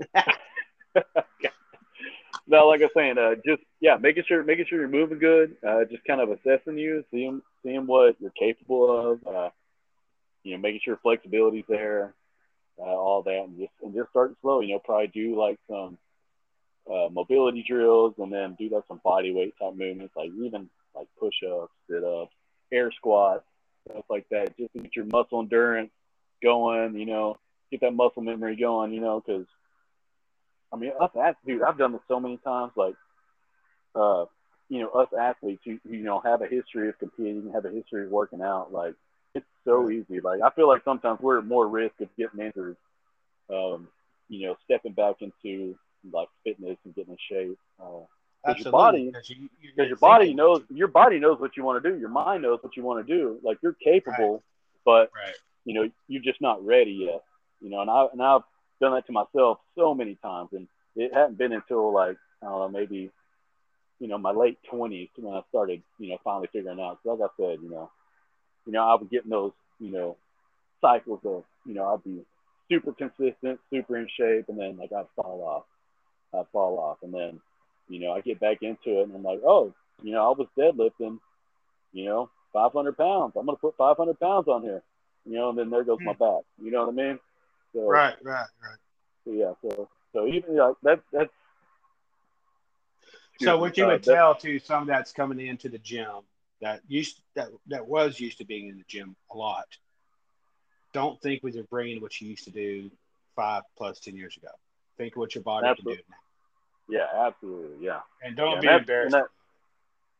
no, like I was saying, uh, just yeah, making sure making sure you're moving good, uh, just kind of assessing you, seeing seeing what you're capable of, uh, you know, making sure flexibility's there, uh, all that, and just and just starting slow. You know, probably do like some uh, mobility drills, and then do like some body weight type movements, like even like push ups, sit ups, air squats, stuff like that, just to get your muscle endurance going. You know, get that muscle memory going. You know, because I mean, us athletes, dude, I've done this so many times. Like, uh, you know, us athletes who, who, you know, have a history of competing, have a history of working out. Like, it's so easy. Like, I feel like sometimes we're at more risk of getting injured, um, you know, stepping back into like fitness and getting in shape. Uh, Because your body- because you, your body knows, your body knows what you want to do. Your mind knows what you want to do. Like, you're capable, but Right. You know, you're just not ready yet. You know, and I and I've done that to myself so many times, and it hadn't been until like I don't know, maybe you know, my late twenties when I started, you know, finally figuring out. 'Cause like I said, you know, you know, I would get in those, you know, cycles of, you know, I'd be super consistent, super in shape, and then like I'd fall off, I'd fall off, and then, you know, I get back into it, and I'm like, oh, you know, I was deadlifting, you know, 500 pounds. I'm gonna put 500 pounds on here, you know, and then there goes my back. You know what I mean? So, Right, right, right. so, yeah. So, so even like that, that's. So what you Uh, would that- tell to some that's coming into the gym that used that that was used to being in the gym a lot, don't think with your brain what you used to do five plus ten years ago. Think what your body Absolutely. can do now, Yeah, absolutely. Yeah. and don't Yeah, be and embarrassed. that-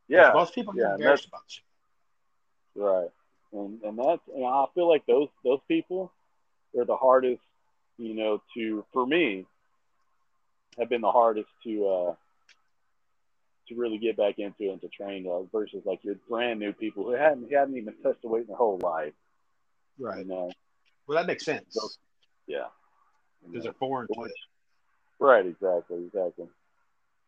Yeah. most people get yeah, embarrassed about you. Right. And and that's and I feel like those those people are the hardest, you know, to for me have been the hardest to uh to really get back into and to train uh, versus like your brand new people who hadn't who hadn't even touched the weight in their whole life. Right. You know. Well, that makes sense. So- Yeah. because they're foreign to it. Right, exactly, exactly.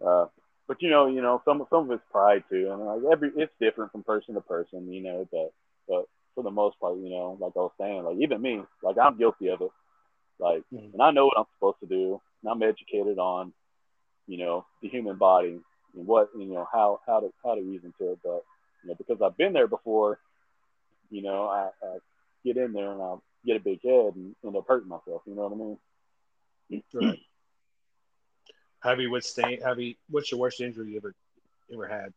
Uh, but you know, you know, some some of it's pride too, and like every it's different from person to person, you know. But but for the most part, you know, like I was saying, like even me, like I'm guilty of it. Like, Mhm. and I know what I'm supposed to do, and I'm educated on, you know, the human body and what you know how how to how to reason to it. But you know, because I've been there before, you know, I, I get in there and I'll get a big head and end up hurting myself. You know what I mean? Right. You withstand? Have you? What's your worst injury you ever ever had?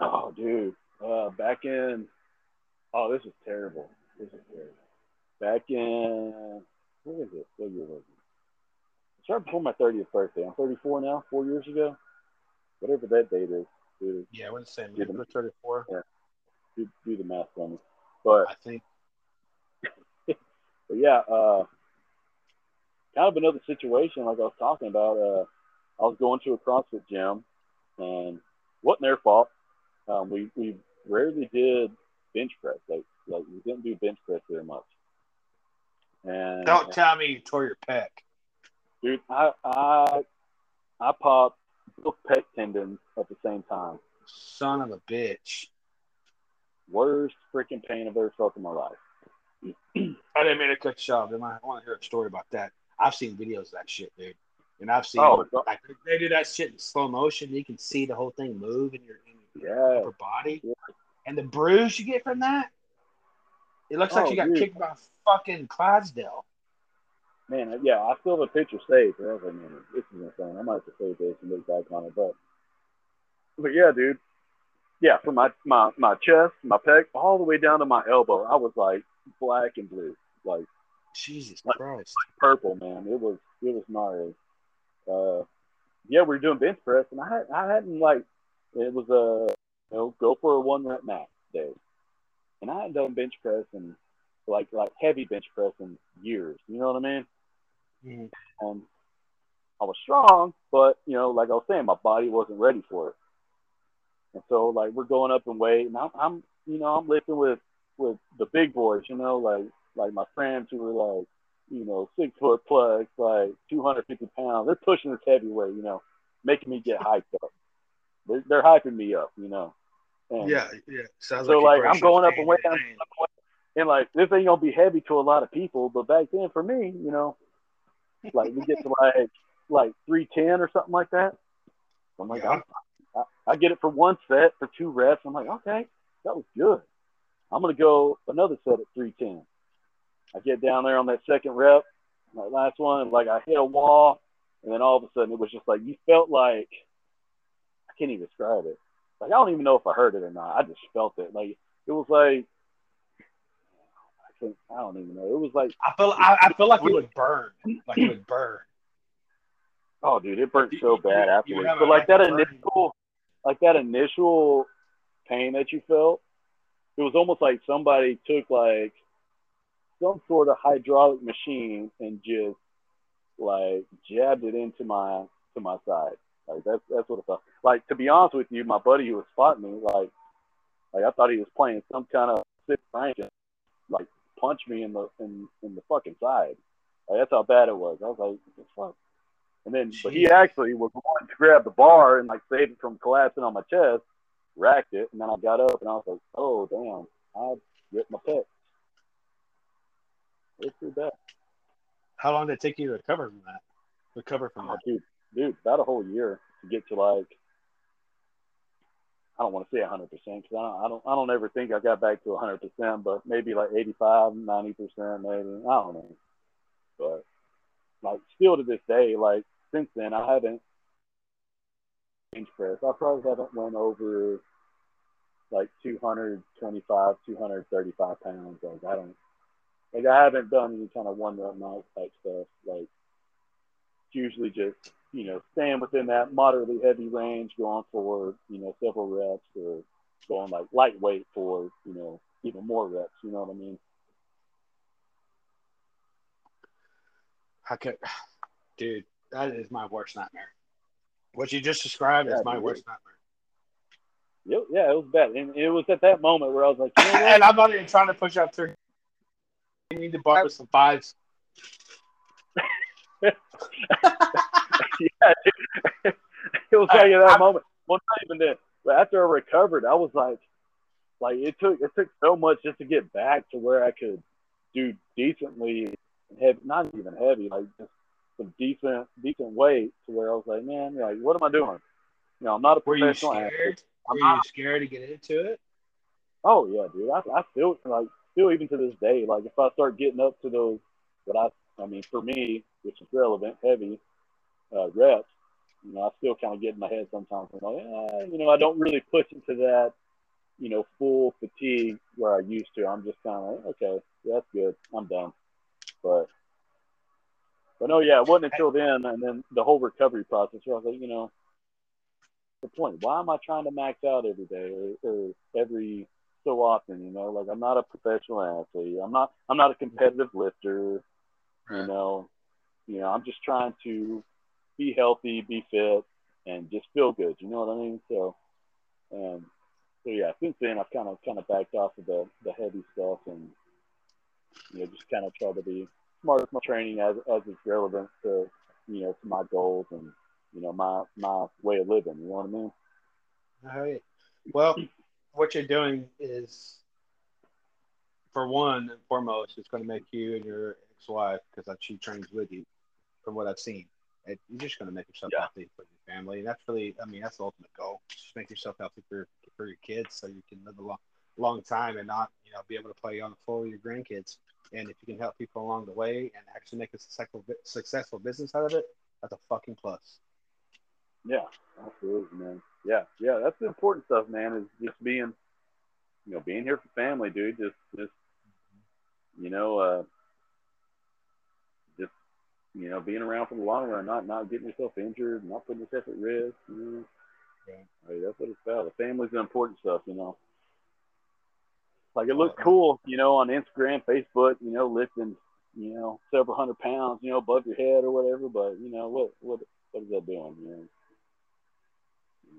Oh, dude. Uh, back in. Oh, this is terrible. This is terrible. Back in. What is it? What year was it? It's right before my 30th birthday. I'm 34 now, four years ago. Whatever that date is. Dude, Yeah, I wouldn't. Yeah. We're 34. do, do the math for me. But, I think. but yeah, uh, kind of another situation like I was talking about. Uh, I was going to a CrossFit gym, and wasn't their fault. Um, we we rarely did bench press. Like like we didn't do bench press very much. And Don't tell me you tore your pec. dude, I I I popped both pec tendons at the same time. Son of a bitch. Worst freaking pain I've ever felt in my life. I didn't mean to cut you off. I want to hear a story about that. I've seen videos of that shit, dude. And I've seen Oh, like they do that shit in slow motion. You can see the whole thing move in your, in your Yeah. upper body. Yeah. And the bruise you get from that, it looks like Oh, you got dude. kicked by fucking Clydesdale. Man, yeah, I still have a picture saved. I was like, man, this is insane. I might have to save this and look back on it. But, but yeah, dude. Yeah, from my, my, my chest, my pec, all the way down to my elbow, I was like black and blue, like Jesus Like- Christ. purple, man. It was it was gnarly. Uh, yeah, we were doing bench press, and I had, I hadn't like it was a you know go for a one rep max day, and I hadn't done bench press and like like heavy bench press in years. You know what I mean? Mhm. and I was strong, but you know, like I was saying, my body wasn't ready for it. And so, like, we're going up in weight, and I'm, I'm, you know, I'm lifting with with the big boys, you know, like like my friends who are like, you know, six foot plus, like 250 pounds. They're pushing this heavyweight, you know, making me get hyped up. They're, they're hyping me up, you know. And, Yeah, yeah. Sounds So, you like, I'm going up and way down. and like this ain't gonna be heavy to a lot of people, but back then for me, you know, like we get to like like three ten or something like that. I'm like, Yeah. I'm- I, I get it for one set for two reps. I'm like, okay, that was good. I'm gonna go another set at three ten. I get down there on that second rep, my last one, like I hit a wall, and then all of a sudden it was just like you felt like I can't even describe it. Like I don't even know if I heard it or not. I just felt it. Like it was like I can't, I don't even know. It was like I feel I, I feel like it would burn. Like it would burn. oh dude, it burnt so bad afterwards. But like that like a burning- initial like that initial pain that you felt, it was almost like somebody took like some sort of hydraulic machine and just like jabbed it into my to my side. Like that's that's what it felt. Like to be honest with you, my buddy who was spotting me, like like I thought he was playing some kind of sick prank and like punch me in the in, in the fucking side. Like that's how bad it was. I was like, what the fuck? And then but he actually was going to grab the bar and like save it from collapsing on my chest, racked it, and then I got up and I was like, Oh damn, I ripped my pec. It's too bad. How long did it take you to recover from that? Recover from Oh, that? dude, dude, about a whole year to get to like. I don't want to say 100 percent because I don't, I don't, I don't ever think I got back to 100 percent, but maybe like 85, 90 percent, maybe. I don't know. But like, still to this day, like since then, I haven't bench press. I probably haven't went over like 225, 235 pounds. Like I don't, like I haven't done any kind of one rep max type stuff. Like it's usually just you know staying within that moderately heavy range, going for you know several reps, or going like lightweight for you know even more reps. You know what I mean? I could, dude? That is my worst nightmare. What you just described is my dude. worst nightmare. Yep, yeah, it was bad, and it was at that moment where I was like, you know and I'm not even trying to push up through. You need to borrow some fives. yeah, dude. was like at that moment. Well, not even then. But after I recovered, I was like, like it took it took so much just to get back to where I could do decently heavy, not even heavy, like just some decent decent weight to where I was like, man, like what am I doing? You know, I'm not a professional. Were you scared? Were not you scared to get into it? Oh yeah, dude. I, I still like still even to this day. Like if I start getting up to those, what I I mean for me, which is relevant, heavy uh, reps. You know, I still kind of get in my head sometimes. I'm like, eh, you know, I don't really push into that, you know, full fatigue where I used to. I'm just kind of like, okay, that's good. I'm done. But, but no, yeah, it wasn't until then, and then the whole recovery process where I was like, you know, the point. Why am I trying to max out every day or, or every so often? You know, like I'm not a professional athlete. I'm not. I'm not a competitive lifter. You know, you know, I'm just trying to be healthy, be fit, and just feel good. You know what I mean? So, um, so yeah. Since then, I've kind of kind of backed off of the the heavy stuff and you know just kind of try to be smart with my training as as it's relevant to you know to my goals and you know my my way of living. You know what I mean? All right. Well, what you're doing is, for one and foremost, it's going to make you and your ex-wife, because she trains with you, from what I've seen, it, you're just going to make yourself Yeah. healthy for your family. And that's really, I mean, that's the ultimate goal. Just make yourself healthy for for your kids, so you can live a long, long time and not, you know, be able to play on the floor with your grandkids. And if you can help people along the way and actually make a successful successful business out of it, that's a fucking plus. Yeah, absolutely, man. Yeah, yeah, that's the important stuff, man. Is just being, you know, being here for family, dude. Just, just, you know, uh, you know, being around for the long run, not not getting yourself injured, not putting yourself at risk. You know, Yeah. Hey, that's what it's about. The family's the important stuff, you know. Like it looks cool, you know, on Instagram, Facebook, you know, lifting, you know, several hundred pounds, you know, above your head or whatever. But you know, what what what is that doing? You know?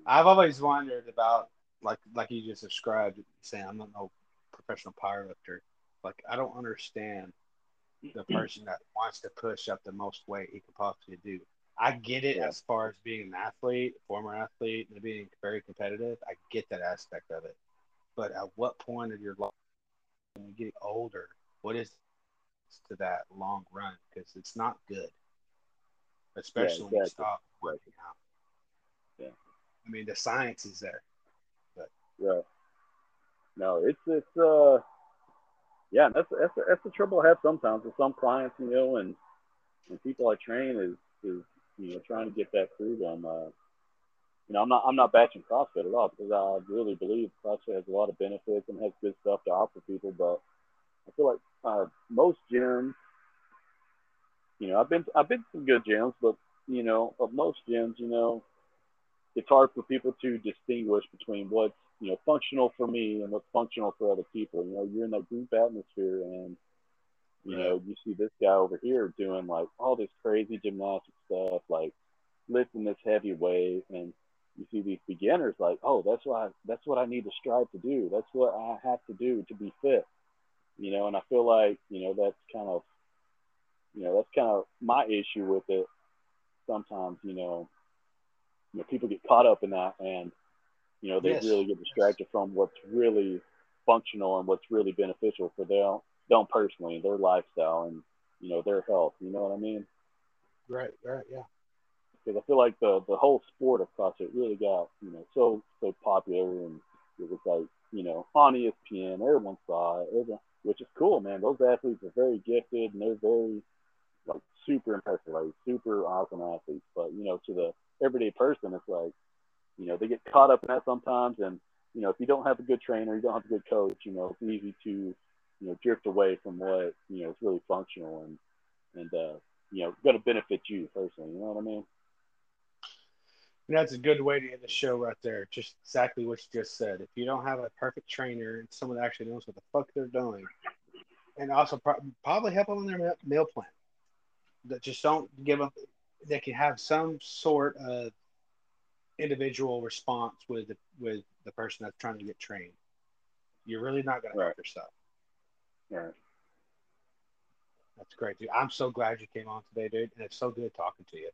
I've always wondered about like like you just described, saying I'm not no professional powerlifter. Like I don't understand the person that wants to push up the most weight he could possibly do. I get it Yeah. as far as being an athlete, former athlete, and being very competitive. I get that aspect of it. But at what point of your life, when you get older, what is to that long run? Because it's not good, especially when you stop working out. Yeah. I mean, the science is there. But. Yeah. No, it's it's uh, yeah, that's that's that's the trouble I have sometimes with some clients, you know, and and people I train is is you know trying to get that freedom. Uh, you know, I'm not I'm not bashing CrossFit at all because I really believe CrossFit has a lot of benefits and has good stuff to offer people, but I feel like uh, most gyms, you know, I've been I've been to some good gyms, but you know, of most gyms, you know, it's hard for people to distinguish between what's you know functional for me and what's functional for other people. You know, you're in that group atmosphere, and you know you see this guy over here doing like all this crazy gymnastic stuff, like lifting this heavy weight, and you see these beginners like, oh, that's I, that's what I need to strive to do. That's what I have to do to be fit. You know, and I feel like you know that's kind of you know that's kind of my issue with it. Sometimes you know you know, people get caught up in that and, you know, they Yes. really get distracted from what's really functional and what's really beneficial for them, them personally, their lifestyle and, you know, their health. You know what I mean? Right, right, yeah. Because I feel like the, the whole sport of CrossFit really got, you know, so, so popular and it was like, you know, on ESPN, everyone saw it, everyone, which is cool, man. Those athletes are very gifted and they're very, like, super impressive, like, super awesome athletes. But, you know, to the everyday person, it's like, you know, they get caught up in that sometimes. And, you know, if you don't have a good trainer, you don't have a good coach, you know, it's easy to, you know, drift away from what, you know, is really functional and, and, uh, you know, going to benefit you personally. You know what I mean? And that's a good way to end the show right there. Just exactly what you just said. If you don't have a perfect trainer and someone that actually knows what the fuck they're doing, and also pro- probably help them on their meal- meal plan, that just don't give them, they can have some sort of individual response with the, with the person that's trying to get trained. You're really not going to help yourself. Right. That's great, dude. I'm so glad you came on today, dude. And it's so good talking to you.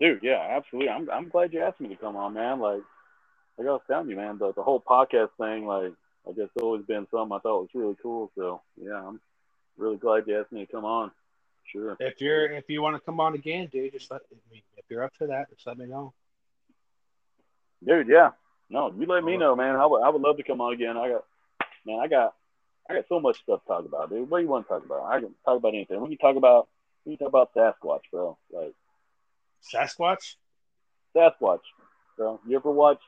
Dude, yeah, absolutely. I'm I'm glad you asked me to come on, man. Like like I was telling you, man, the the whole podcast thing, like I guess always been something I thought was really cool. So yeah, I'm really glad you asked me to come on. Sure. If you're if you want to come on again, dude, just let me. If you're up for that, just let me know. Dude, yeah. No, you let me know, man. I would I would love to come on again. I got man, I got I got so much stuff to talk about, dude. What do you want to talk about? I can talk about anything. We can talk about we can talk about Sasquatch, bro. Like Sasquatch. Sasquatch, bro. You ever watch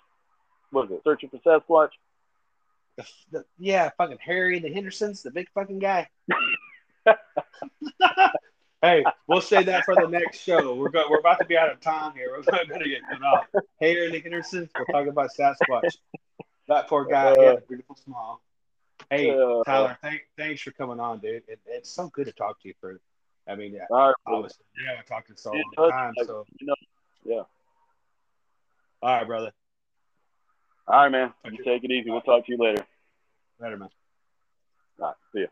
what is it? Searching for Sasquatch? The, the, yeah, fucking Harry and the Hendersons, the big fucking guy. hey, we'll say that for the next show. We're go- we're about to be out of time here. We're going to get cut off. Hey, and the Hendersons. We're talking about Sasquatch. That poor guy. He had a beautiful smile. Hey, Uh, Tyler, thank, thanks for coming on, dude. It, it's so good to talk to you. For, I mean, yeah, right, obviously, yeah, we're talking so It long does, time. like, So, you know, yeah. all right, brother. All right, man. You take it easy. We'll talk to you later. Better man. All right. See ya.